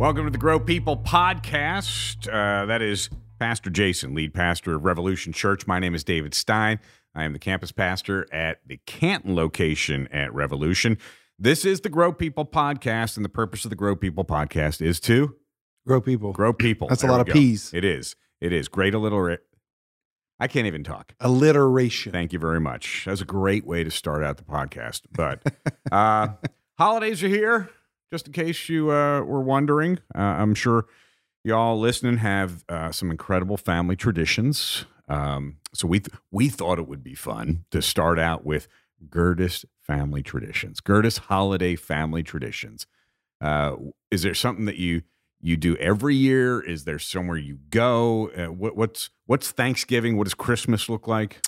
Welcome to the Grow People podcast. Uh, that is Pastor Jason, lead pastor of Revolution Church. My name is David Stein. I am the campus pastor at the Canton location at Revolution. This is the Grow People podcast, and the purpose of the Grow People podcast is to Grow people. grow people. That's a lot of go. P's. It is. It is. Great alliteration. I can't even talk. Alliteration. Thank you very much. That's a great way to start out the podcast. But uh, holidays are here. Just in case you uh, were wondering, uh, I'm sure y'all listening have uh, some incredible family traditions. Um, so we th- we thought it would be fun to start out with Gertis family traditions, Gertis holiday family traditions. Uh, is there something that you you do every year? Is there somewhere you go? Uh, what, what's what's Thanksgiving? What does Christmas look like?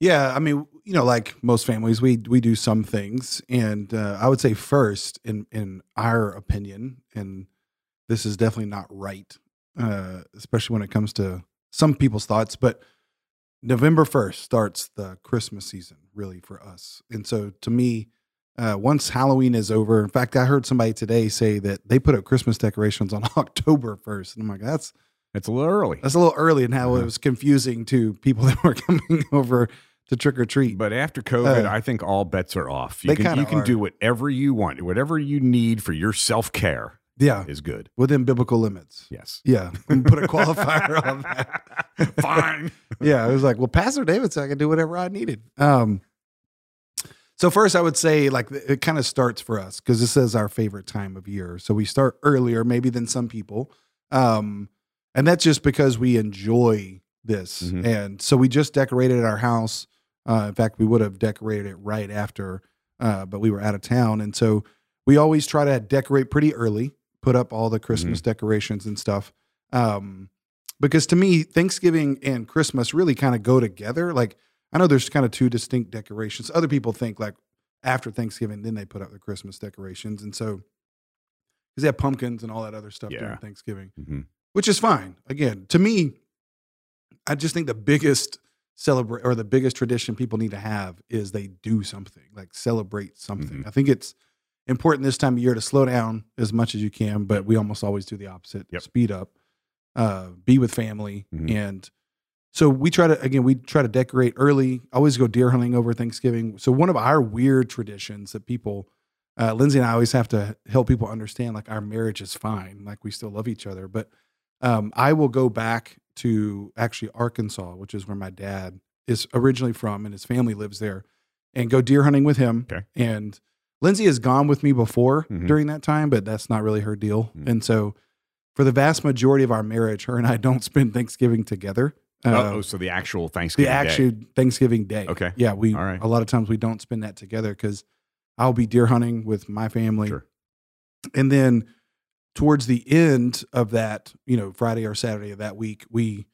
Yeah, I mean, you know, like most families, we we do some things, and uh, I would say first, in in our opinion, and this is definitely not right, uh, especially when it comes to some people's thoughts, but November first starts the Christmas season, really for us, and so to me. Uh, once Halloween is over, in fact, I heard somebody today say that they put up Christmas decorations on October 1st. And I'm like, that's It's a little early. That's a little early and how it was confusing to people that were coming over to trick or treat. But after COVID, Uh, I think all bets are off. You they can you can are. do whatever you want, whatever you need for your self care yeah, is good. within biblical limits. Yes. Yeah, put a qualifier on that. Fine. Yeah, it was like, well, Pastor David said I can do whatever I needed. Um, so first, I would say like it kind of starts for us because this is our favorite time of year. So we start earlier, maybe than some people, um, and that's just because we enjoy this. Mhm. And so we just decorated our house. Uh, in fact, we would have decorated it right after, uh, but we were out of town, and so we always try to decorate pretty early, put up all the Christmas decorations and stuff. Um, because to me, Thanksgiving and Christmas really kind of go together. Like I know there's kind of two distinct decorations. Other people think like after Thanksgiving, then they put up the Christmas decorations, and so because they have pumpkins and all that other stuff Yeah. during Thanksgiving, Mhm. which is fine. Again, to me, I just think the biggest celebrate or the biggest tradition people need to have is they do something like celebrate something. Mhm. I think it's important this time of year to slow down as much as you can, but we almost always do the opposite. Yep. Speed up, uh, be with family, Mhm. and so we try to again we try to decorate early. Always go deer hunting over Thanksgiving. So one of our weird traditions that people, uh, Lindsay and I always have to help people understand like our marriage is fine, like we still love each other, but um, I will go back to actually Arkansas, which is where my dad is originally from, and his family lives there, and go deer hunting with him. Okay. And Lindsay has gone with me before Mhm. during that time, but that's not really her deal. Mhm. And so, for the vast majority of our marriage, her and I don't spend Thanksgiving together. Uh, oh, so the actual Thanksgiving the day. actual Thanksgiving day. Okay. Yeah, we All right. a lot of times we don't spend that together because I'll be deer hunting with my family, Sure. and then towards the end of that, you know, Friday or Saturday of that week, we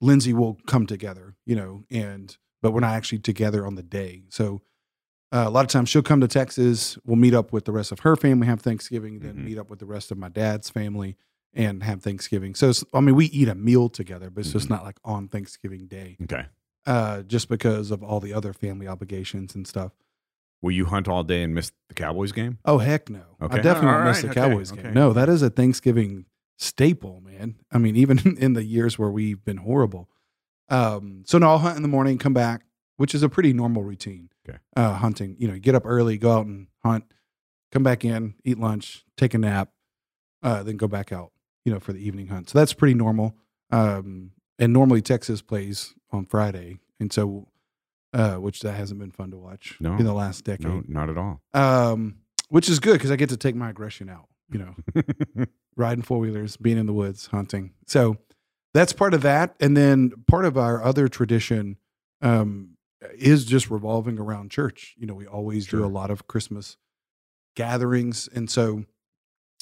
Lindsay will come together, you know, and but we're not actually together on the day. So uh, a lot of times she'll come to Texas. We'll meet up with the rest of her family, have Thanksgiving, then Mhm. meet up with the rest of my dad's family and have Thanksgiving. So it's, I mean, we eat a meal together, but it's just Mhm. not like on Thanksgiving Day, Okay. uh, just because of all the other family obligations and stuff. Will you hunt all day and miss the Cowboys game? Oh heck no! Okay. I definitely All won't miss the okay, Cowboys okay. game. No, that is a Thanksgiving staple, man. I mean, even in the years where we've been horrible. Um, so no, I'll hunt in the morning, come back, which is a pretty normal routine. Okay. Uh, hunting, you know, you get up early, go out and hunt, come back in, eat lunch, take a nap, uh, then go back out, you know, for the evening hunt. So that's pretty normal. Um, and normally Texas plays on Friday, and so uh, which that hasn't been fun to watch No. in the last decade No, not at all. um, which is good because I get to take my aggression out. You know, riding four wheelers, being in the woods, hunting. So that's part of that, and then part of our other tradition um, is just revolving around church. You know, we always Sure. do a lot of Christmas gatherings, and so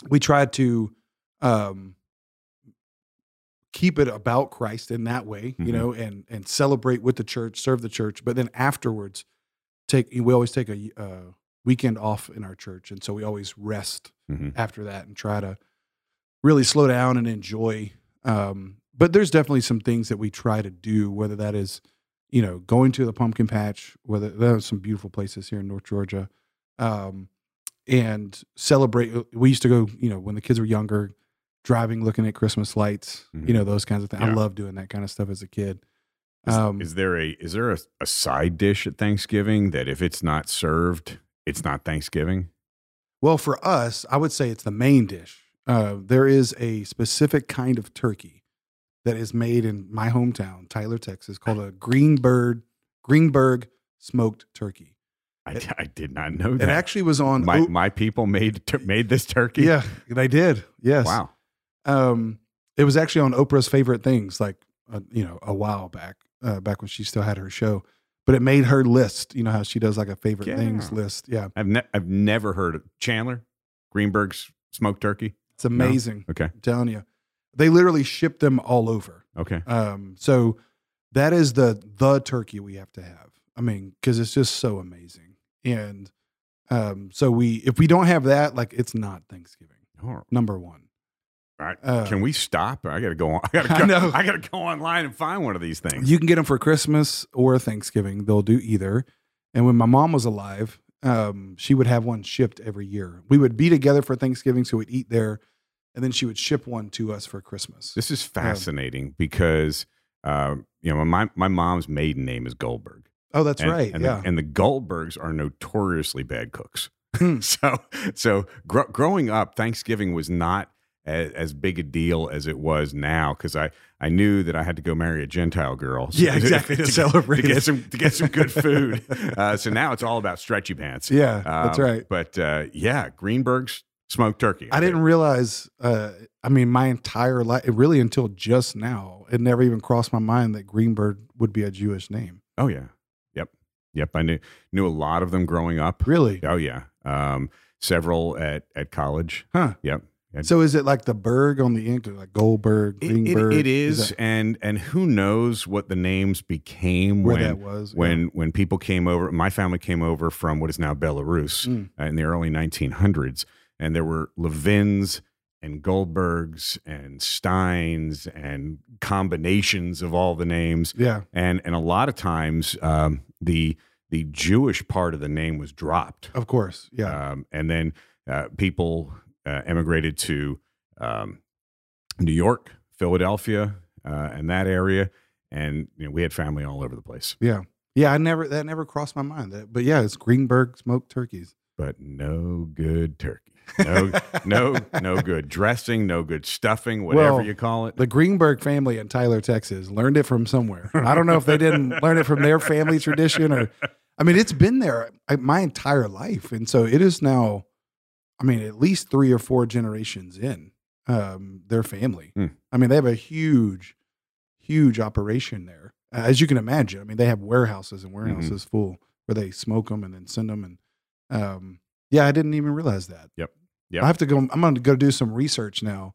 we try to um, keep it about Christ in that way. Mhm. You know, and and celebrate with the church, serve the church, but then afterwards take we always take a uh, weekend off in our church and so we always rest Mhm. after that and try to really slow down and enjoy um, but there's definitely some things that we try to do whether that is you know going to the pumpkin patch whether there are some beautiful places here in north georgia um, and celebrate we used to go you know when the kids were younger driving, looking at Christmas lights, Mhm. you know, those kinds of things. I love doing that kind of stuff as a kid. Is, Um, is there a is there a, a side dish at Thanksgiving that if it's not served, it's not Thanksgiving? Well, for us, I would say it's the main dish. Uh, there is a specific kind of turkey that is made in my hometown, Tyler, Texas, called a Greenberg Greenberg smoked turkey. I, I did not know that. It actually was on. my O- my people made made this turkey. yeah, they did. Yes. Wow. Um, it was actually on Oprah's favorite things, like uh, you know, a while back, uh, back when she still had her show. But it made her list. You know how she does like a favorite things list. Yeah, I've ne- I've never heard of Chandler Greenberg's smoked turkey. it's amazing. Okay. I'm telling you, they literally ship them all over. Okay. Um, so that is the the turkey we have to have. I mean, because it's just so amazing. And um, so we if we don't have that, like it's not Thanksgiving. Number one. Right. Uh, Can we stop? I gotta go on. I gotta I go, know. I gotta go online and find one of these things. You can get them for Christmas or Thanksgiving. They'll do either. And when my mom was alive, um, she would have one shipped every year. We would be together for Thanksgiving, so we'd eat there, and then she would ship one to us for Christmas. This is fascinating because uh, you know my my mom's maiden name is Goldberg. Oh, that's and, right. And yeah. the, and the Goldbergs are notoriously bad cooks. Hmm. so so gr- growing up, Thanksgiving was not as, as big a deal as it was now because I I knew that I had to go marry a Gentile girl. Yeah, exactly, to get- celebrate to get some to get some good food. uh, so now it's all about stretchy pants. yeah, that's Um, right. But uh, yeah, Greenberg's smoked turkey. I didn't realize. Uh, I mean, my entire life, really until just now, it never even crossed my mind that Greenberg would be a Jewish name. Oh yeah. Yep. Yep. I knew knew a lot of them growing up. Really? Oh yeah. Um, several at at college. Huh. Yep. And- So is it like the Berg on the ink, like Goldberg, It- it- Greenberg? it is, that and and who knows what the names became where when that was? Yeah. when when people came over. My family came over from what is now Belarus Mm. uh, in the early 1900s, and there were Levins and Goldbergs and Steins and combinations of all the names. Yeah. and and a lot of times um, the the Jewish part of the name was dropped, Of course. Yeah. um, and then uh, people uh, emigrated to um, New York, Philadelphia, uh, and that area, and you know we had family all over the place, yeah. Yeah. I never, that never crossed my mind. That, but yeah, it's Greenberg smoked turkeys. but no good turkey, no no no good dressing, no good stuffing, whatever Well, you call it. The Greenberg family in Tyler, Texas learned it from somewhere. I don't know if they didn't learn it from their family tradition or, I mean, it's been there uh, my entire life. And so it is now, I mean, at least three or four generations in um, their family. Hmm. I mean, they have a huge, huge operation there. Uh, as you can imagine, I mean, they have warehouses and warehouses full where they smoke them and then send them. And um, yeah, I didn't even realize that. Yep. Yep. I have to go, I'm going to go do some research now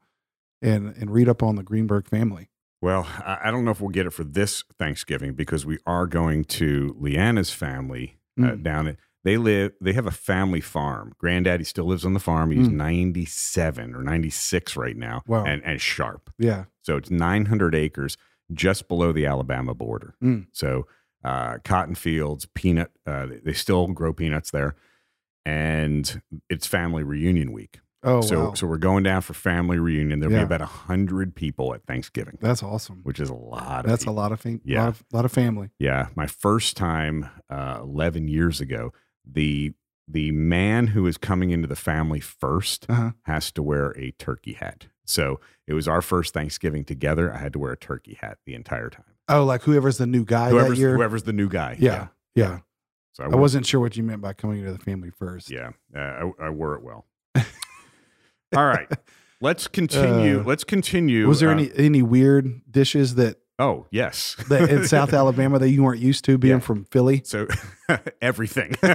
and, and read up on the Greenberg family. Well, I I don't know if we'll get it for this Thanksgiving because we are going to Leanna's family uh, Mm. down at. They live. They have a family farm. Granddaddy still lives on the farm. He's Mm. ninety seven or ninety six right now, Wow. and and sharp. Yeah. So it's nine hundred acres just below the Alabama border. Mm. So uh, cotton fields, peanut. Uh, they- still grow peanuts there, and it's family reunion week. Oh, so wow. so we're going down for family reunion. There'll be Yeah. about hundred people at Thanksgiving, That's awesome. which is a lot. Of That's a lot of fam- Yeah. lot of lot of family. Yeah, my first time uh, eleven years ago, the the man who is coming into the family 1st Uh-huh. has to wear a turkey hat. So it was our first Thanksgiving together. I had to wear a turkey hat the entire time. Oh, like whoever's the new guy that Whoever's year. whoever's the new guy. yeah, yeah. So I wore- wasn't sure what you meant by coming into the family first. Yeah, uh, I, I wore it well. All right, let's continue. Uh, let's continue. Was there uh, any any weird dishes that, Oh yes, in South Alabama that you weren't used to being Yeah. from Philly? So everything.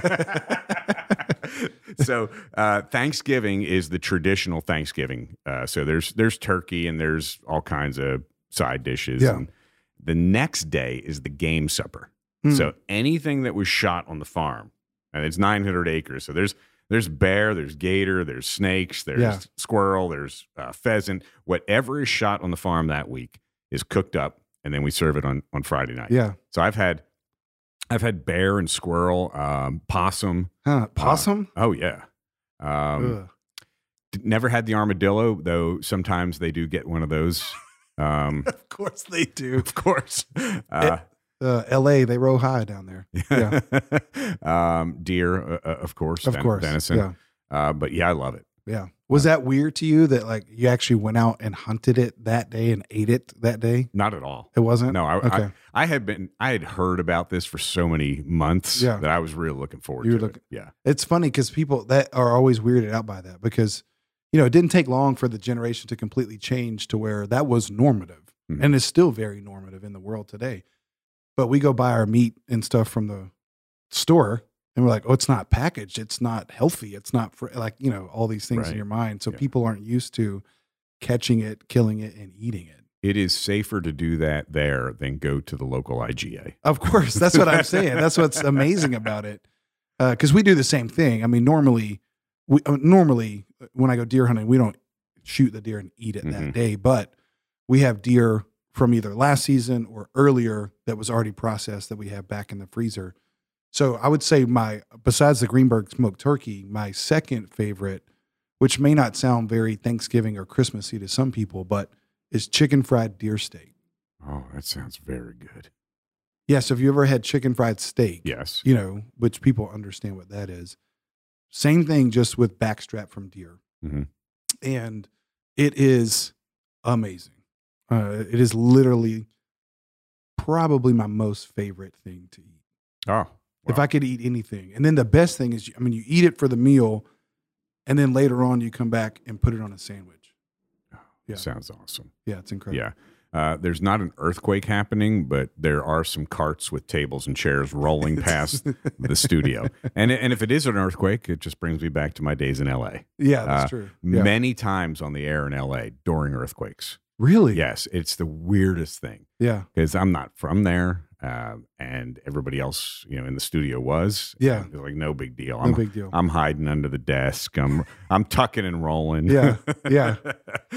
so uh, Thanksgiving is the traditional Thanksgiving. Uh, so there's there's turkey and there's all kinds of side dishes. Yeah. And the next day is the game supper. Hmm. So anything that was shot on the farm, and it's 900 acres. So there's there's bear, there's gator, there's snakes, there's Yeah. squirrel, there's uh, pheasant. Whatever is shot on the farm that week is cooked up, and then we serve it on on Friday night. yeah, So I've had I've had bear and squirrel, um, possum. huh? Possum. Oh yeah. Um. Never had the armadillo, though. Sometimes they do get one of those. Um, of course they do. of course. Uh, Uh, L.A. They row high down there. Yeah, um, deer, uh, uh, of course. of ven- course. venison. Yeah, Uh, but yeah, I love it. yeah. Was that weird to you that like you actually went out and hunted it that day and ate it that day? Not at all. It wasn't. No, I, Okay. I, I had been, I had heard about this for so many months Yeah. that I was really looking forward You to were it. Yeah. It's funny because people that are always weirded out by that because you know it didn't take long for the generation to completely change to where that was normative Mhm. and is still very normative in the world today. But we go buy our meat and stuff from the store and we're like, oh, it's not packaged, it's not healthy, it's not for like you know all these things Right. in your mind. So Yeah. people aren't used to catching it, killing it, and eating it. It is safer to do that there than go to the local IGA. Of course, that's what I'm saying. That's what's amazing about it, because we do the same thing. I mean, normally, we uh, normally when I go deer hunting, we don't shoot the deer and eat it Mhm. that day, but we have deer from either last season or earlier that was already processed that we have back in the freezer. So I would say my besides the Greenberg smoked turkey, my second favorite, which may not sound very Thanksgiving or Christmassy to some people, but is chicken fried deer steak. Oh, that sounds very good. Yes, if you ever had chicken fried steak, Yes. you know, which people understand what that is. Same thing, just with backstrap from deer, Mhm. and it is amazing. Uh, it is literally probably my most favorite thing to eat. Oh, If. I could eat anything, and then the best thing is, I mean, you eat it for the meal, and then later on you come back and put it on a sandwich. yeah. sounds awesome. Yeah, it's incredible. Yeah. Uh, there's not an earthquake happening, but there are some carts with tables and chairs rolling past the studio. And and if it is an earthquake, it just brings me back to my days in LA. yeah, that's Uh, true. Yeah. Many times on the air in LA during earthquakes. really? Yes, it's the weirdest thing yeah, because I'm not from there, uh, and everybody else, you know, in the studio was. Yeah. It's like no big deal. no I'm big deal. I'm hiding under the desk. I'm I'm tucking and rolling. Yeah, yeah.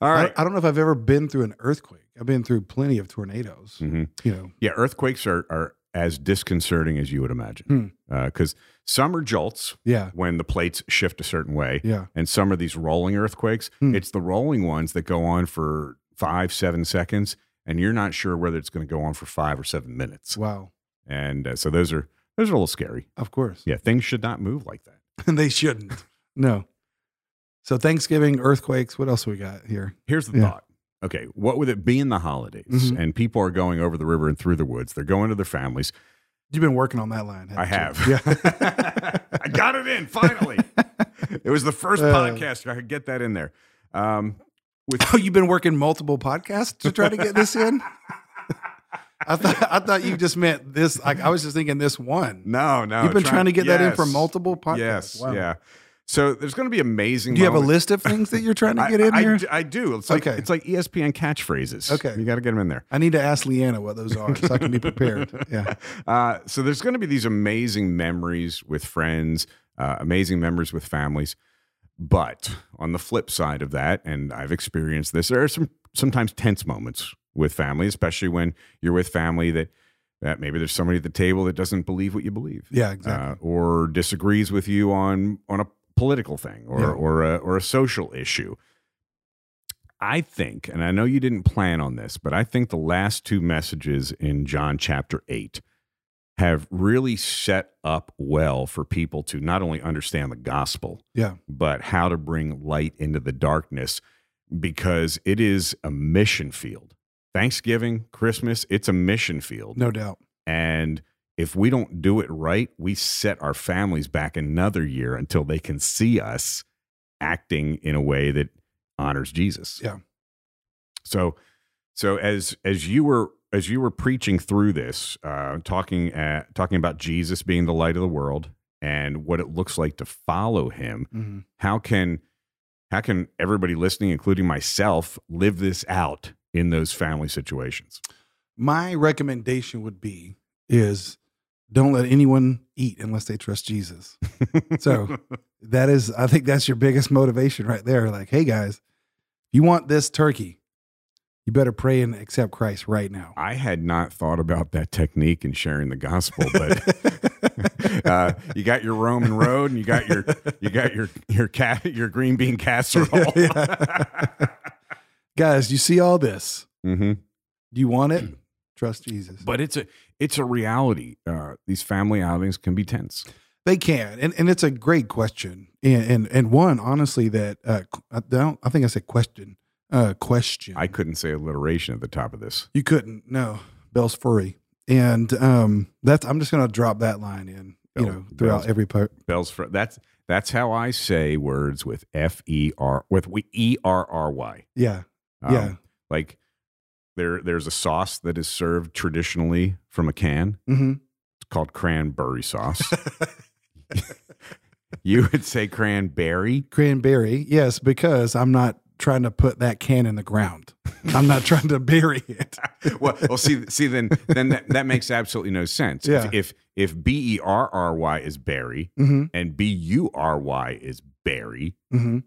All I- I, don't know if I've ever been through an earthquake. I've been through plenty of tornadoes. Mhm. You know, Yeah, earthquakes are are as disconcerting as you would imagine Hmm. because some are jolts yeah, when the plates shift a certain way, yeah, and some are these rolling earthquakes. Hmm. It's the rolling ones that go on for five, seven seconds, and you're not sure whether it's going to go on for five or seven minutes. wow. And uh, so those are those are a little scary. Of course. Yeah, things should not move like that. And they shouldn't. No. So Thanksgiving, earthquakes, what else we got here? Here's the Yeah. thought. Okay, what with it being the holidays Mhm. and people are going over the river and through the woods, they're going to their families. You've been working on that line. I have. you? Yeah. I got it in finally. it was the first Uh. podcast I could get that in there. Um, with oh, you've been working multiple podcasts to try to get this in? I thought I thought you just meant this. Like I was just thinking this one. no, no, You've been trying to get that in for multiple podcasts. Yes, Wow. yeah. So there's going to be amazing. Do you have a list of things that you're trying to I- get in I, here? d- I do. It's like Okay. it's like ESPN catchphrases. Okay. you got to get them in there. I need to ask Leanna what those are so I can be prepared. Yeah. Uh, so there's going to be these amazing memories with friends, uh, amazing memories with families. But on the flip side of that, and I've experienced this, there are some sometimes tense moments with family, especially when you're with family that that maybe there's somebody at the table that doesn't believe what you believe, Yeah, uh, exactly. or disagrees with you on on a political thing or Yeah. or a, or a social issue. I think, and I know you didn't plan on this, but I think the last two messages in John chapter 8 have really set up well for people to not only understand the gospel, yeah. but how to bring light into the darkness because it is a mission field. Thanksgiving, Christmas, it's a mission field. No doubt. And if we don't do it right, we set our families back another year until they can see us acting in a way that honors Jesus. Yeah. So, so as as you were as you were preaching through this, uh, talking at, talking about Jesus being the light of the world and what it looks like to follow Him, Mhm. how can how can everybody listening, including myself, live this out in those family situations? My recommendation would be is don't let anyone eat unless they trust Jesus. So that is, I think that's your biggest motivation right there. Like, hey guys, you want this turkey, you better pray and accept Christ right now. I had not thought about that technique in sharing the gospel, but uh, you got your Roman road, and you got your you got your your cat your green bean casserole. Guys, you see all this? Mm-hmm. Do you want it? Trust Jesus. But it's a it's a reality. Uh, these family outings can be tense. They can, and, and it's a great question, and and, and one honestly that uh, I don't. I think I said question. Uh, question. I couldn't say alliteration at the top of this. You couldn't. No, Bell's furry, and um, that's. I'm just going to drop that line in. You know, throughout Bell's- every part. Bells for that's that's how I say words with F E R with E R R Y. Yeah, Um, yeah. Like there there's a sauce that is served traditionally from a can. hmm It's called cranberry sauce. you would say cranberry. Cranberry. Yes, because I'm not trying to put that can in the ground. I'm not trying to bury it. well, well, see, see, then, then that, that makes absolutely no sense. Yeah. If if, if B E R R Y is berry hmm and B U R Y is berry, hmm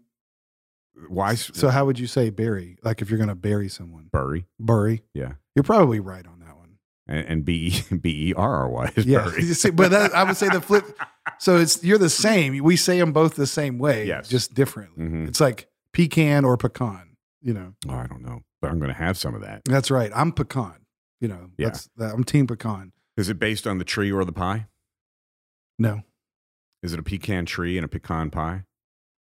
why So how would you say bury? Like if you're going to bury someone, bury? bury. Yeah, You're probably right on that one. and, and B B E R R Y is Yeah, bury. See, but that, I would say the flip. So it's you're the same. We say them both the same way, Yes. just differently. Mhm. It's like pecan or pecan. You know, Oh, I don't know, but I'm going to have some of that. that's right. I'm pecan. You know, Yeah. that's that, I'm team pecan. Is it based on the tree or the pie? No, Is it a pecan tree and a pecan pie?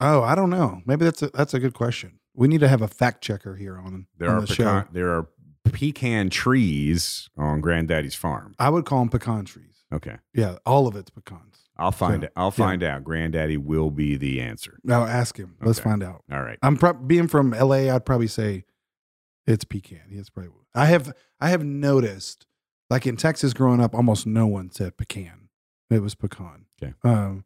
oh, I don't know. Maybe that's a that's a good question. We need to have a fact checker here on There on are the pecan, show. there are pecan trees on Granddaddy's farm. I would call them pecan trees. Okay, Yeah, all of it's pecans. I'll find So, it. I'll yeah. find out. Granddaddy will be the answer. Now ask him. Let's Okay. find out. All right. I'm pro- being from LA. I'd probably say it's pecan. It's probably. I have I have noticed, like in Texas, growing up, almost no one said pecan. It was pecan. Okay. Um,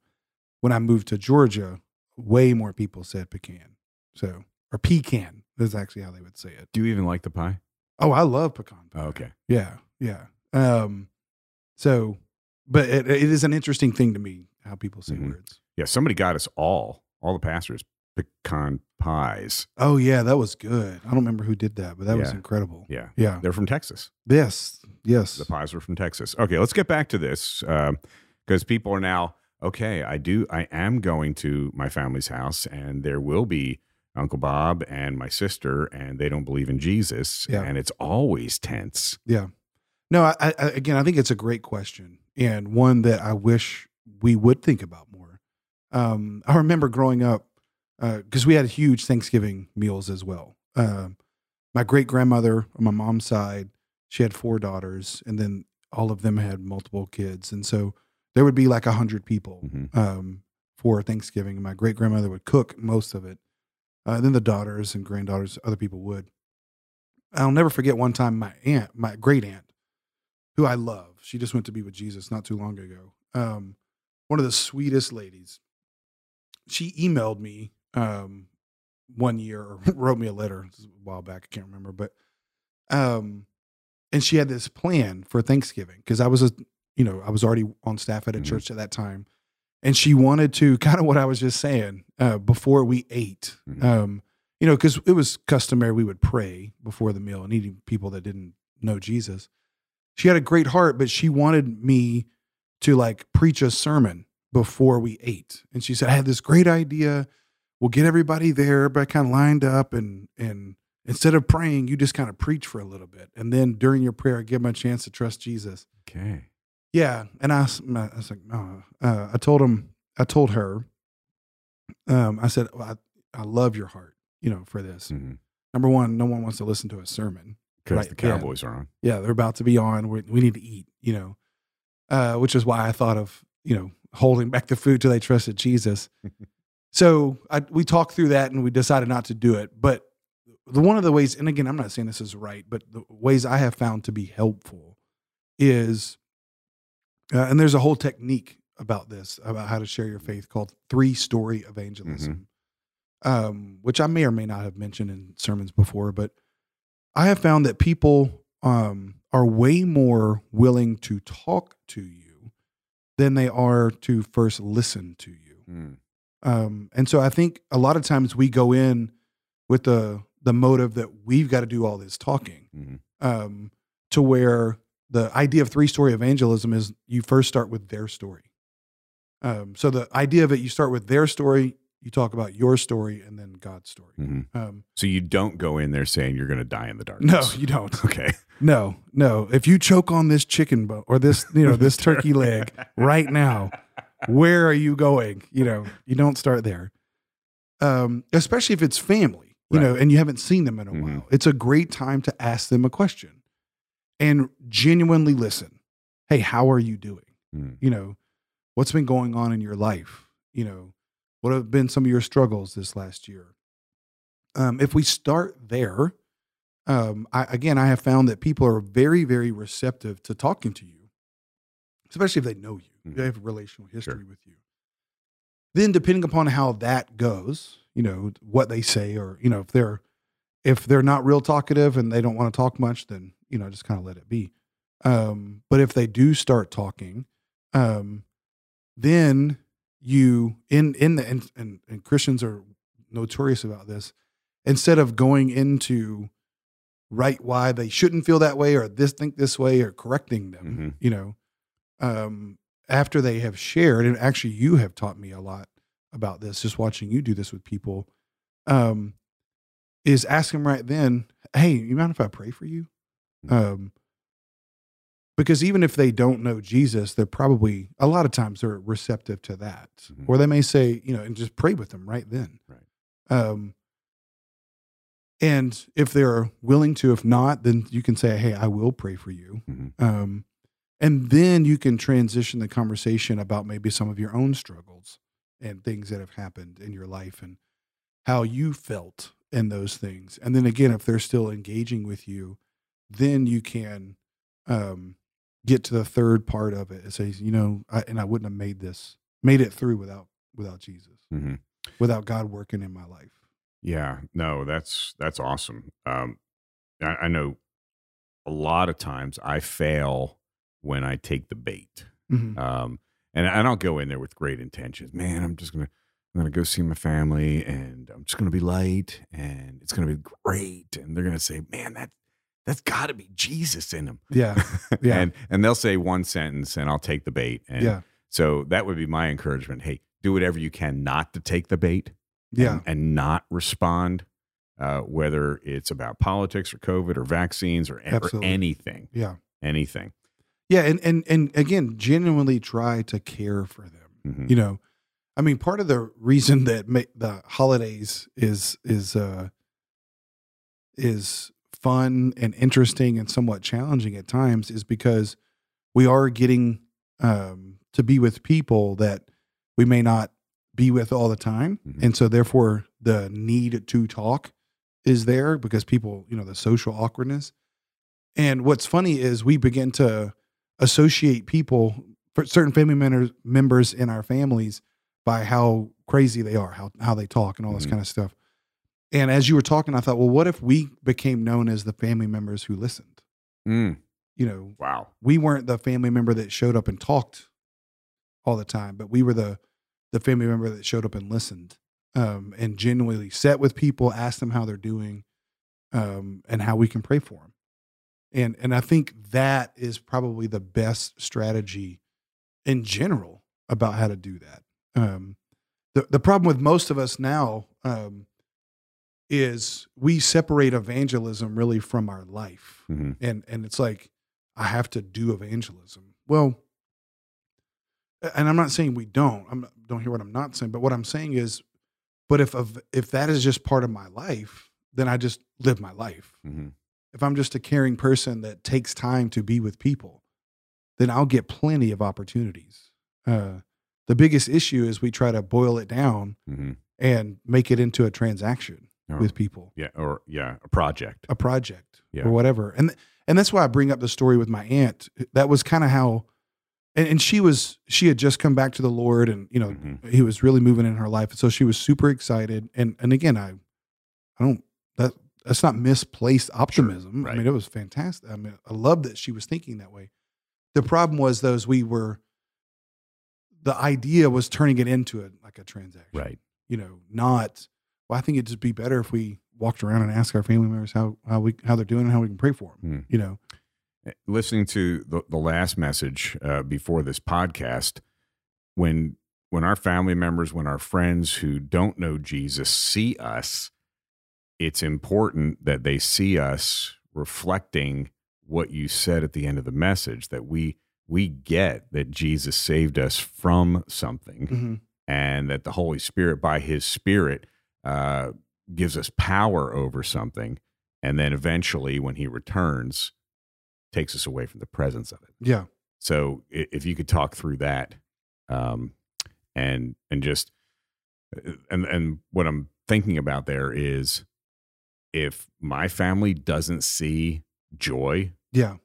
when I moved to Georgia, way more people said pecan. So or pecan is actually how they would say it. Do you even like the pie? Oh, I love pecan. pie. Oh, okay. Yeah, yeah. Um, so, but it, it is an interesting thing to me how people say Mhm. words. Yeah, somebody got us all, all the pastors, pecan pies. Oh yeah, that was good. I don't remember who did that, but that was incredible. Yeah, Yeah. they're from Texas. Yes. Yes. The pies were from Texas. Okay, let's get back to this because people are now okay. I do. I am going to my family's house, and there will be Uncle Bob and my sister, and they don't believe in Jesus, Yeah. and it's always tense. Yeah. No, I, I again, I think it's a great question and one that I wish we would think about more. Um, I remember growing up because we had huge Thanksgiving meals as well. Um, my great grandmother on my mom's side, she had four daughters, and then all of them had multiple kids, and so there would be like a hundred people Mhm. um, for Thanksgiving. And my great grandmother would cook most of it. Uh, then the daughters and granddaughters, other people would. I'll never forget one time my aunt, my great aunt, who I love, she just went to be with Jesus not too long ago. Um, one of the sweetest ladies. She emailed me um, one year or wrote me a letter a while back. I can't remember, but um, and she had this plan for Thanksgiving because I was a, you know, I was already on staff at a Mhm. church at that time, and she wanted to kind of what I was just saying uh, before we ate. Mhm. Um, you know, because it was customary we would pray before the meal and eating people that didn't know Jesus. She had a great heart, but she wanted me to like preach a sermon before we ate. And she said, I had this great idea. We'll get everybody there, everybody kind of lined up and and instead of praying, you just kind of preach for a little bit. And then during your prayer, I give them a chance to trust Jesus. Okay. Yeah, and I, I was like, no. Uh, I told him, I told her, um, I said, well, I, I love your heart, you know, for this. Because Number one, no one wants to listen to a sermon. Right, the yeah. Cowboys are on. Yeah, they're about to be on. We, we need to eat, you know, uh, which is why I thought of, you know, holding back the food till they trusted Jesus. so I, we talked through that and we decided not to do it. But the one of the ways, and again, I'm not saying this is right, but the ways I have found to be helpful is, uh, and there's a whole technique about this, about how to share your faith called three story evangelism, um, which I may or may not have mentioned in sermons before, but I have found that people um, are way more willing to talk to you than they are to first listen to you. Mm. Um, and so I think a lot of times we go in with the the motive that we've got to do all this talking, Mhm. um, to where the idea of three story evangelism is you first start with their story. Um, so the idea of it, you start with their story, you talk about your story, and then God's story. Mhm. Um, So you don't go in there saying you're going to die in the darkness. no, you don't. Okay. No, no. If you choke on this chicken bone or this, you know, this turkey leg right now, where are you going? You know, you don't start there. Um, especially if it's family, you Right. know, and you haven't seen them in a Mhm. while. It's a great time to ask them a question and genuinely listen. Hey, how are you doing? Mm. You know, what's been going on in your life? You know, what have been some of your struggles this last year? Um, if we start there, um, I, again, I have found that people are very, very receptive to talking to you, especially if they know you, Mhm. they have a relational history with you. Then, depending upon how that goes, you know what they say, or you know if they're if they're not real talkative and they don't want to talk much, then you know just kind of let it be. Um, but if they do start talking, um, then you in in the and, and, and Christians are notorious about this. Instead of going into right why they shouldn't feel that way or this think this way or correcting them, Mhm. you know, um, after they have shared, and actually you have taught me a lot about this, just watching you do this with people, um, is ask them right then, hey, you mind if I pray for you? Mhm. Um, because even if they don't know Jesus, they're probably a lot of times they're receptive to that, Mhm. or they may say, you know, and just pray with them right then. Right. Um, and if they're willing to, if not, then you can say, hey, I will pray for you. Mhm. Um, and then you can transition the conversation about maybe some of your own struggles and things that have happened in your life and how you felt in those things. And then again, if they're still engaging with you, then you can um, get to the third part of it and say, you know, I, and I wouldn't have made this, made it through without without Jesus, Mhm. without God working in my life. Yeah, no, that's that's awesome. Um, I, I know a lot of times I fail when I take the bait, Mhm. um, and I don't go in there with great intentions. Man, I'm just gonna I'm gonna go see my family, and I'm just gonna be light, and it's gonna be great, and they're gonna say, "Man, that that's got to be Jesus in them." Yeah, Yeah. and and they'll say one sentence, and I'll take the bait, and yeah, so that would be my encouragement. Hey, do whatever you can not to take the bait yeah, and, and not respond, uh, whether it's about politics or COVID or vaccines or, or anything, yeah, anything. yeah. And and and again, genuinely try to care for them. Mhm. you know i mean part of the reason that ma- the holidays is is uh is fun and interesting and somewhat challenging at times is because we are getting um to be with people that we may not be with all the time Mhm. and so therefore the need to talk is there because people you know the social awkwardness and what's funny is we begin to associate people for certain family members members in our families by how crazy they are, how how they talk, and all this Mhm. kind of stuff. And as you were talking, I thought, well, what if we became known as the family members who listened? Mm, You know, wow. we weren't the family member that showed up and talked all the time, but we were the the family member that showed up and listened um, and genuinely sat with people, asked them how they're doing, um, and how we can pray for them. And and I think that is probably the best strategy in general about how to do that. Um, the the problem with most of us now um, is we separate evangelism really from our life Mhm. and and it's like I have to do evangelism. Well, and I'm not saying we don't. I'm not- don't hear what I'm not saying, but what I'm saying is, but if if that is just part of my life, then I just live my life. Mhm. If I'm just a caring person that takes time to be with people, then I'll get plenty of opportunities. Uh, the biggest issue is we try to boil it down Mhm. and make it into a transaction Or- with people yeah, or yeah, a project. a project Yeah. or whatever. And and that's why I bring up the story with my aunt. That was kind of how and, and she was she had just come back to the Lord and you know Mhm. he was really moving in her life. and So she was super excited. And and again, I I don't that that's not misplaced optimism. right. I mean, it was fantastic. I mean, I love that she was thinking that way. The problem was those we were the idea was turning it into a like a transaction Right. you know, not. Well, I think it'd just be better if we walked around and asked our family members how how we how they're doing and how we can pray for them. Hmm. You know, Listening to the, the last message uh, before this podcast, when when our family members, when our friends who don't know Jesus see us, it's important that they see us reflecting what you said at the end of the message that we we get that Jesus saved us from something hmm and that the Holy Spirit by his spirit uh, gives us power over something and then eventually when he returns takes us away from the presence of it. Yeah. So if you could talk through that, um, and and just uh, and and what I'm thinking about there is, if my family doesn't see joy Yeah.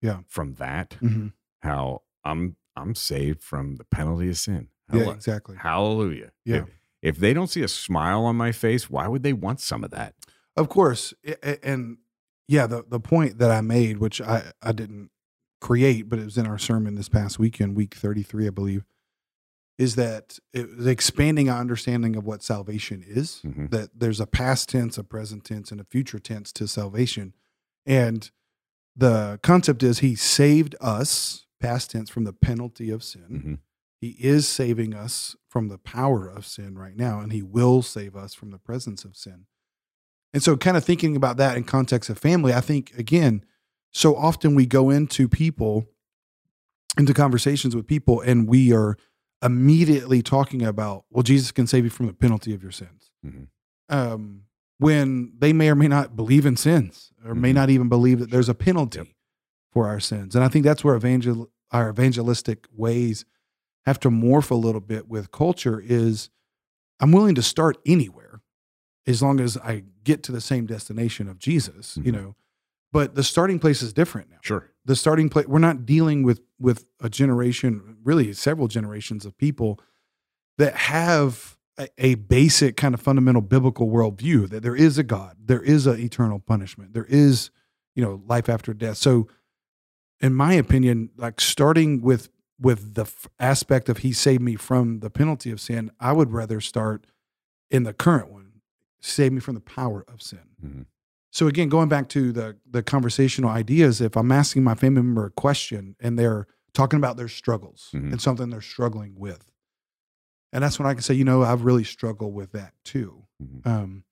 Yeah, from that, hmm how I'm I'm saved from the penalty of sin. Yeah. Exactly. Hallelujah. Yeah. If they don't see a smile on my face, why would they want some of that? Of course, and yeah, the the point that I made, which I I didn't create, but it was in our sermon this past weekend, week thirty three, I believe, is that it was expanding our understanding of what salvation is. Mhm. That there's a past tense, a present tense, and a future tense to salvation, and the concept is He saved us, past tense, from the penalty of sin. Mhm. He is saving us from the power of sin right now, and He will save us from the presence of sin. And so, kind of thinking about that in context of family, I think, again, so often we go into people, into conversations with people, and we are immediately talking about, well, Jesus can save you from the penalty of your sins. Mhm. Um, when they may or may not believe in sins or may Mhm. not even believe that there's a penalty Yep. for our sins. And I think that's where evangel- our evangelistic ways have to morph a little bit with culture is I'm willing to start anywhere as long as I get to the same destination of Jesus, you Mhm. know. But the starting place is different now. Sure. The starting place we're not dealing with with a generation, really several generations of people that have a, a basic kind of fundamental biblical worldview that there is a God, there is an eternal punishment, there is, you know, life after death. So, in my opinion, like starting with with the f- aspect of He saved me from the penalty of sin, I would rather start in the current one, save me from the power of sin. Mhm. So again, going back to the the conversational ideas, if I'm asking my family member a question and they're talking about their struggles Mhm. and something they're struggling with, and that's when I can say, you know, I've really struggled with that too. Mhm. Um,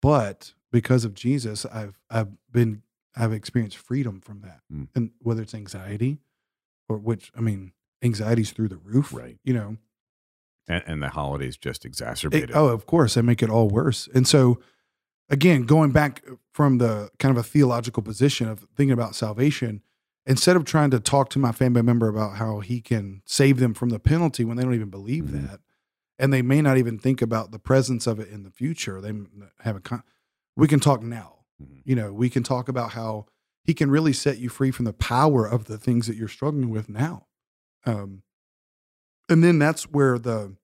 but because of Jesus, I've I've been I've experienced freedom from that, Mm. and whether it's anxiety or which I mean, anxiety's through the roof, Right. You know, And, and the holidays just it- oh, of course, they make it all worse. And so, again, going back from the kind of a theological position of thinking about salvation, instead of trying to talk to my family member about how he can save them from the penalty when they don't even believe Mhm. that, and they may not even think about the presence of it in the future, they have a. Con- we can talk now. Mhm. You know, we can talk about how he can really set you free from the power of the things that you're struggling with now. Um, and then that's where the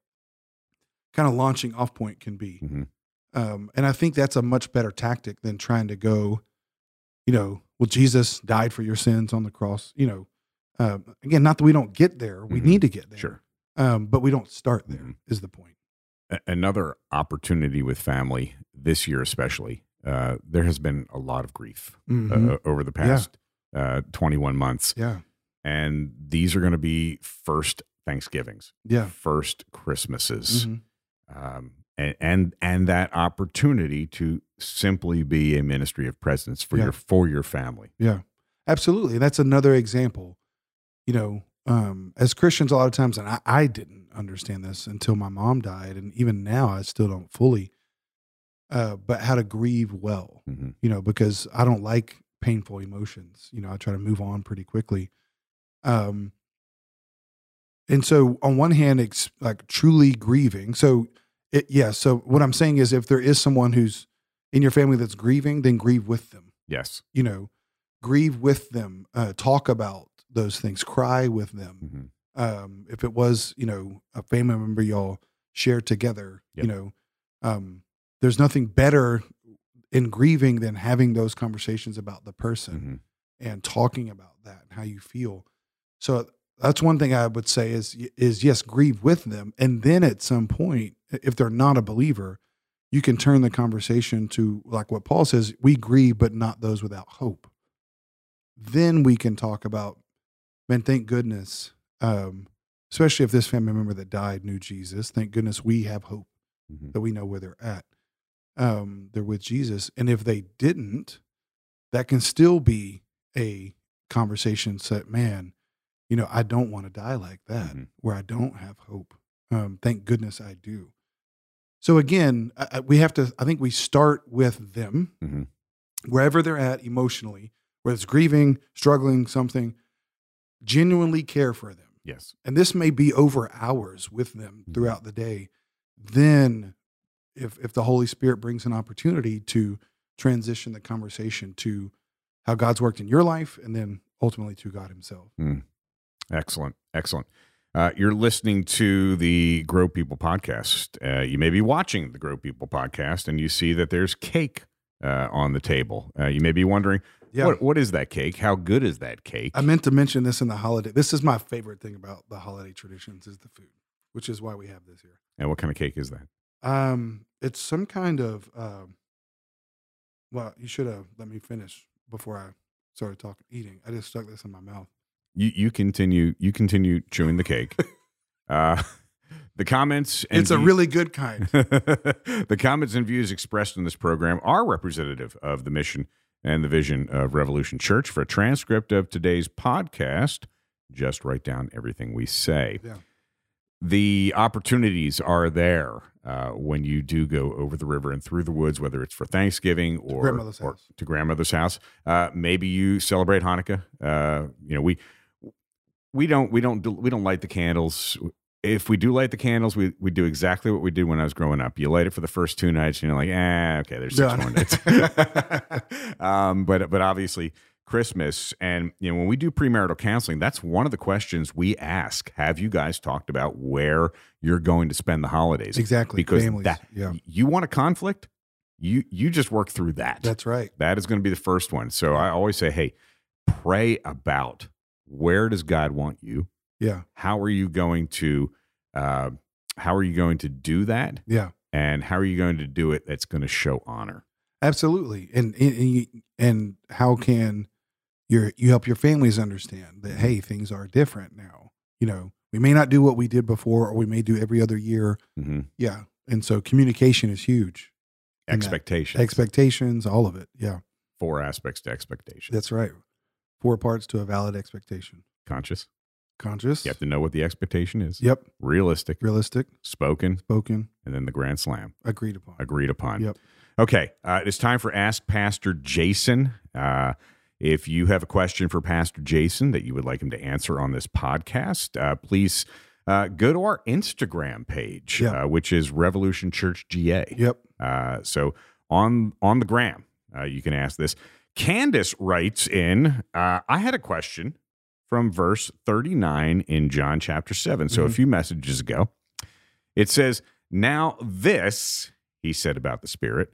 kind of launching off point can be. Mhm. Um, and I think that's a much better tactic than trying to go, you know, well, Jesus died for your sins on the cross. You know, um, again, not that we don't get there, we Mhm. need to get there. Sure. Um, but we don't start there. Is Mhm. the point. A- another opportunity with family this year, especially, uh, there has been a lot of grief Mhm. uh, over the past uh, 21 months. yeah. And these are going to be first Thanksgivings, Yeah. first Christmases, Mhm. um, and, and and that opportunity to simply be a ministry of presence for Yeah. your for your family. Yeah, absolutely. That's another example. You know, um, as Christians, a lot of times, and I, I didn't understand this until my mom died, and even now, I still don't fully. Uh, but how to grieve well, Mhm. you know, because I don't like painful emotions. You know, I try to move on pretty quickly. Um, and so, on one hand, it's like truly grieving. So, it, yeah. So, what I'm saying is, if there is someone who's in your family that's grieving, then grieve with them Yes. you know, grieve with them, uh, talk about those things, cry with them. Mhm. Um, if it was, you know, a family member y'all share together, Yep. you know, um, there's nothing better in grieving than having those conversations about the person Mhm. and talking about that and how you feel. So that's one thing I would say is is yes, grieve with them, and then at some point, if they're not a believer, you can turn the conversation to like what Paul says: we grieve, but not those without hope. Then we can talk about, man. Thank goodness, um, especially if this family member that died knew Jesus. Thank goodness we have hope Mhm. that we know where they're at. Um, they're with Jesus. And if they didn't, that can still be a conversation set, man, you know, I don't want to die like that, Mhm. where I don't have hope. Um, thank goodness I do. So again, I, I- we have to, I think we start with them, Mhm. wherever they're at emotionally, whether it's grieving, struggling, something, genuinely care for them Yes. and this may be over hours with them Mhm. throughout the day then if if the holy spirit brings an opportunity to transition the conversation to how god's worked in your life and then ultimately to god himself Excellent. Excellent. Uh, you're listening to the Grow People podcast. Uh, you may be watching the Grow People podcast and you see that there's cake uh, on the table. Uh, you may be wondering, yeah what, what is that cake? How good is that cake? i meant to mention this in the holiday this is my favorite thing about the holiday traditions is the food which is why we have this here and what kind of cake is that? um it's some kind of um well you should have let me finish before i started talking eating i just stuck this in my mouth You, you continue. You continue chewing the cake. Uh, the comments. And it's a view- really good kind the comments and views expressed in this program are representative of the mission and the vision of Revolution Church. For a transcript of today's podcast, just write down everything we say. Yeah. The opportunities are there uh, when you do go over the river and through the woods, whether it's for Thanksgiving or, grandmother's or house. to grandmother's house. Uh, maybe you celebrate Hanukkah. Uh, you know, we we don't we don't we don't light the candles. If we do light the candles, we, we do exactly what we did when I was growing up. You light it for the first two nights, and you're like, ah, okay, there's six Done. more nights. um, but but obviously Christmas, and you know when we do premarital counseling, that's one of the questions we ask. Have you guys talked about where you're going to spend the holidays? Exactly. Because Families. that yeah. you want a conflict, you you just work through that. That's right. That is going to be the first one. So I always say, hey, pray about where does God want you? Yeah. How are you going to uh, how are you going to do that? Yeah. And how are you going to do it that's going to show honor? Absolutely. And and and, how can your you help your families understand that hey, things are different now. You know, we may not do what we did before or we may do every other year. hmm Yeah. And so communication is huge. Expectations. Expectations, all of it. Yeah. Four aspects to expectation. That's right. Four parts to a valid expectation. Conscious. Conscious. You have to know what the expectation is. Yep. Realistic. Realistic, Spoken. spoken, And then the grand slam. agreed upon. agreed upon. Yep. Okay, uh, it's time for Ask Pastor Jason. Uh, if you have a question for Pastor Jason that you would like him to answer on this podcast, uh, please uh, go to our Instagram page, Yeah. uh, which is Revolution Church GA. Yep. Uh, so on on the gram, uh, you can ask this. Candace writes in, uh, I had a question from verse 39 in John chapter 7. So a Mhm. few messages ago. It says, Now this, he said about the Spirit,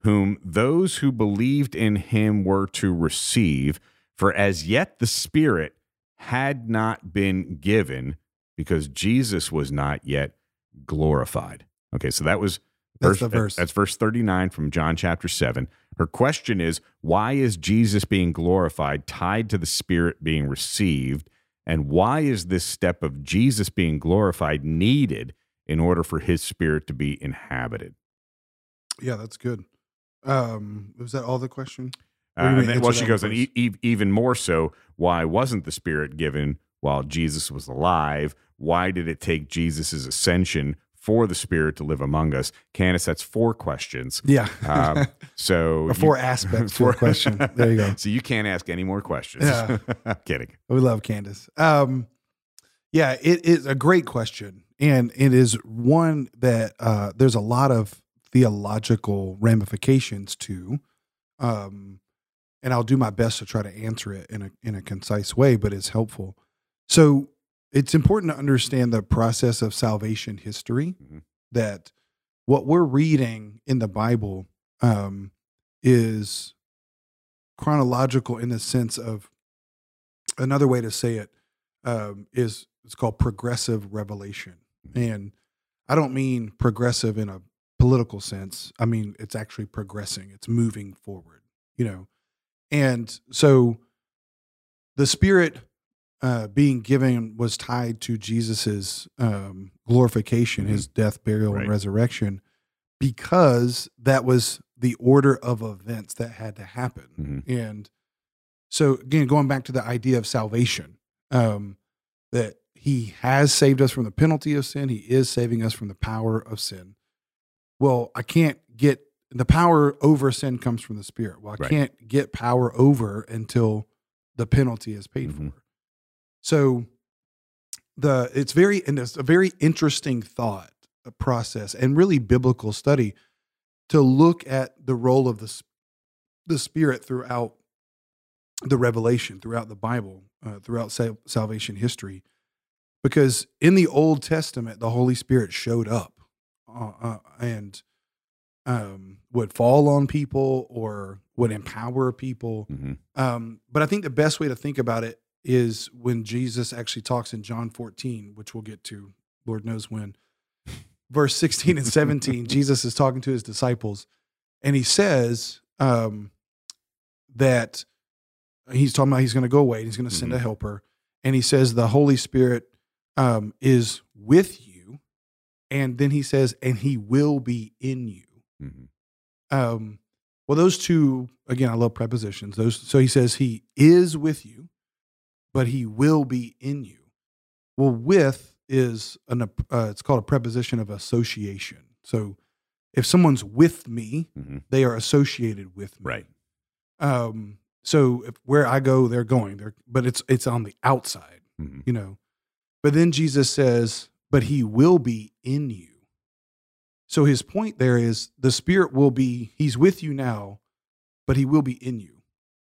whom those who believed in him were to receive, for as yet the Spirit had not been given because Jesus was not yet glorified. Okay, so that was That's the verse. That's verse 39 from John chapter 7. Her question is why is Jesus being glorified tied to the Spirit being received? And why is this step of Jesus being glorified needed in order for his spirit to be inhabited? Yeah, that's good. Um, was that all the question? Uh, What do you and then, well, she goes, and e- e- even more so, why wasn't the Spirit given while Jesus was alive? Why did it take Jesus' ascension for the Spirit to live among us? Candace, that's four questions. Yeah. Um, so Or four you- aspects a question. There you go. So you can't ask any more questions. Yeah. I'm kidding. We love Candace. Um, yeah, it is a great question, and it is one that uh, there's a lot of theological ramifications to. Um, and I'll do my best to try to answer it in a in a concise way, but it's helpful. So it's important to understand the process of salvation history. Mhm. That what we're reading in the Bible um, is chronological in the sense of another way to say it um, is it's called progressive revelation, and I don't mean progressive in a political sense. I mean it's actually progressing. It's moving forward. You know, and so the Spirit uh, being given was tied to Jesus's um, glorification, his death, burial, Right. and resurrection, because that was the order of events that had to happen. Mhm. And so, again, going back to the idea of salvation, um, that He has saved us from the penalty of sin, He is saving us from the power of sin. Well, I can't get the power over sin comes from the Spirit. Well, I Right. can't get power over until the penalty is paid Mhm. for. So the it's very and it's a very interesting thought process and really biblical study to look at the role of the the Spirit throughout the revelation, throughout the Bible, uh, throughout sal- salvation history, because in the Old Testament the Holy Spirit showed up uh, uh, and um, would fall on people or would empower people. Mhm. Um, but I think the best way to think about it is when Jesus actually talks in John 14, which we'll get to, Lord knows when. Verse 16 and 17, Jesus is talking to his disciples, and he says um, that he's talking about he's going to go away, and he's going to send a Mhm. helper, and he says the Holy Spirit um, is with you, and then he says, and he will be in you. Mhm. Um, well, those two again, I love prepositions. Those so he says he is with you, but he will be in you. Well, with is an uh, it's called a preposition of association. So if someone's with me, Mhm. they are associated with me. Right. Um, so if where I go, they're going. They're but it's it's on the outside Mhm. you know. But then Jesus says, but he will be in you. So his point there is the spirit will be, he's with you now, but he will be in you.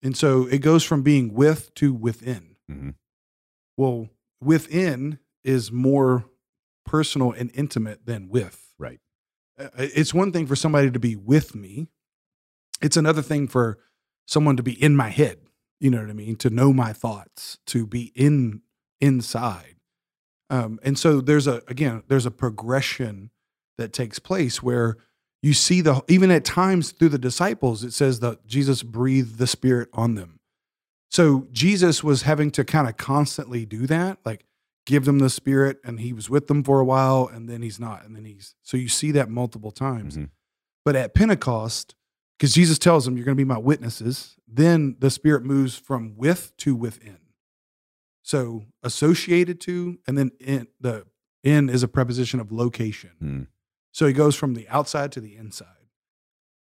And so it goes from being with to within. Mhm. Well, within is more personal and intimate than with. Right. Uh, It's one thing for somebody to be with me. It's another thing for someone to be in my head. You know what I mean? To know my thoughts, to be in inside. Um, and so there's a again, there's a progression that takes place where you see the even at times through the disciples, it says that Jesus breathed the spirit on them. So Jesus was having to kind of constantly do that, like give them the spirit, and he was with them for a while, and then he's not, and then he's so you see that multiple times. Mhm. But at Pentecost, because Jesus tells them, You're going to be my witnesses, then the Spirit moves from with to within. So associated to, and then in, the in is a preposition of location. Mm. So he goes from the outside to the inside.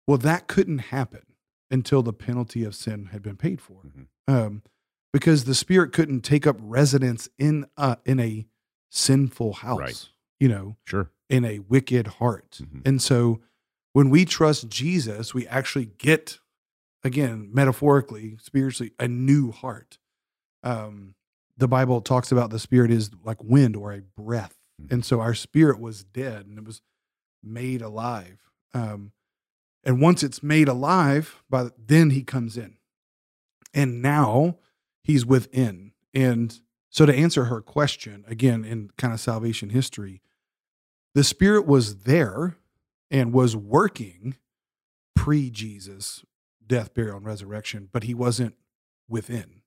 Well, that couldn't happen until the penalty of sin had been paid for, Mhm. Um, because the Spirit couldn't take up residence in a, in a sinful house. Right. You know, Sure. in a wicked heart. Mhm. And so when we trust Jesus, we actually get, again, metaphorically, spiritually, a new heart. Um, the Bible talks about the spirit is like wind or a breath. Mhm. And so our spirit was dead and it was made alive. Um, and once it's made alive, by then he comes in. And now he's within. And so to answer her question, again, in kind of salvation history, the spirit was there and was working pre Jesus death burial and resurrection but he wasn't within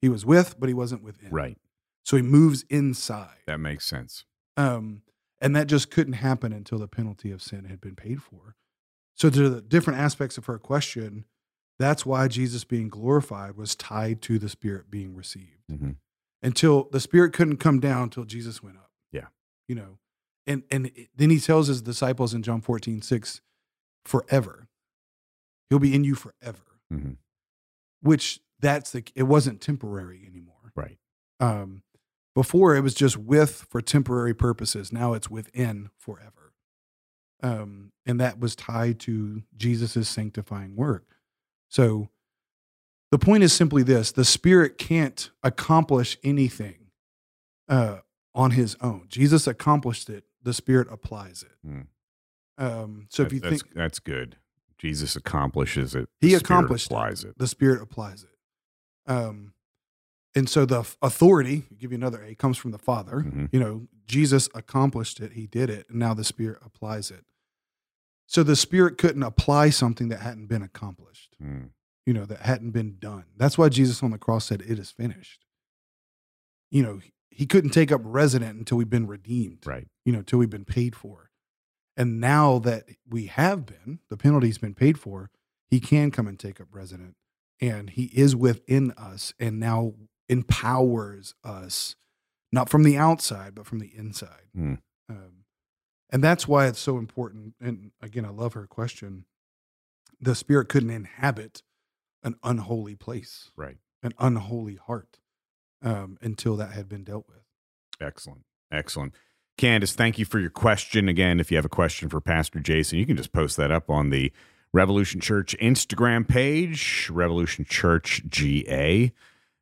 he was with but he wasn't within Right. so he moves inside That makes sense. um and that just couldn't happen until the penalty of sin had been paid for so to the different aspects of her question that's why jesus being glorified was tied to the spirit being received. Mhm. until the spirit couldn't come down until jesus went up. Yeah. you know? And and it- then he tells his disciples in john 14 6 forever. He'll be in you forever. Mhm. which that's the it wasn't temporary anymore. Right. um before it was just with for temporary purposes. Now it's within forever. Um and that was tied to jesus' sanctifying work so the point is simply this the spirit can't accomplish anything uh on his own jesus accomplished it the spirit applies it Mm. um so if you that's, think that's good. Jesus accomplishes it. He accomplished it. applies it. the spirit applies it um and so the authority I'll give you another a comes from the father Mhm. you know jesus accomplished it he did it and now the spirit applies it so the spirit couldn't apply something that hadn't been accomplished Mm. you know that hadn't been done that's why jesus on the cross said it is finished you know, he couldn't take up resident until we've been redeemed, Right. you know, until we've been paid for. And now that we have been, the penalty's been paid for, he can come and take up resident. And he is within us and now empowers us, not from the outside, but from the inside. Hmm. Um, and that's why it's so important. And again, I love her question. The spirit couldn't inhabit an unholy place, Right. an unholy heart, um, until that had been dealt with. Excellent. Excellent. Candace, thank you for your question. Again, if you have a question for Pastor Jason, you can just post that up on the Revolution Church Instagram page, Revolution Church GA.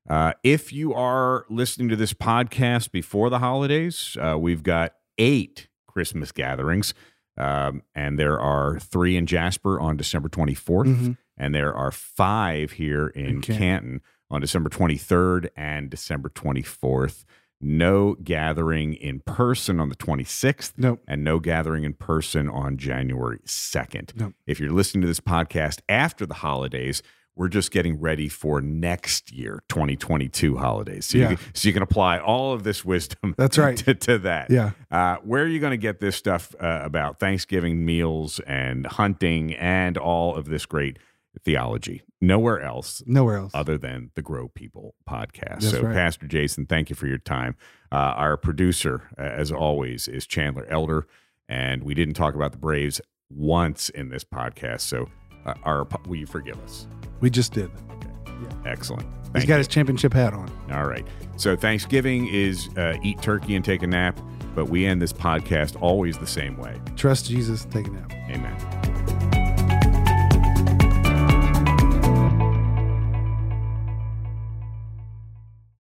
Uh, if you are listening to this podcast before the holidays, uh, we've got eight Christmas gatherings, um, and there are three in Jasper on December 24th, Mhm. and there are five here in, Canton. Canton. on December 23rd and December 24th. No gathering in person on the 26th Nope. and no gathering in person on January 2nd. Nope. If you're listening to this podcast after the holidays, we're just getting ready for next year, 2022 holidays. So, Yeah. you, can, so you can apply all of this wisdom That's right. to, to that. Yeah. Uh, where are you going to get this stuff uh, about Thanksgiving meals and hunting and all of this great theology? Nowhere else Nowhere else. other than the Grow People podcast. That's so, right. Pastor Jason, thank you for your time. Uh, our producer, as always, is Chandler Elder, and we didn't talk about the Braves once in this podcast. So, our will you forgive us? we just did. Excellent. He's got you. his championship hat on. All right. So, Thanksgiving is uh, eat turkey and take a nap, but we end this podcast always the same way. Trust Jesus, take a nap. Amen.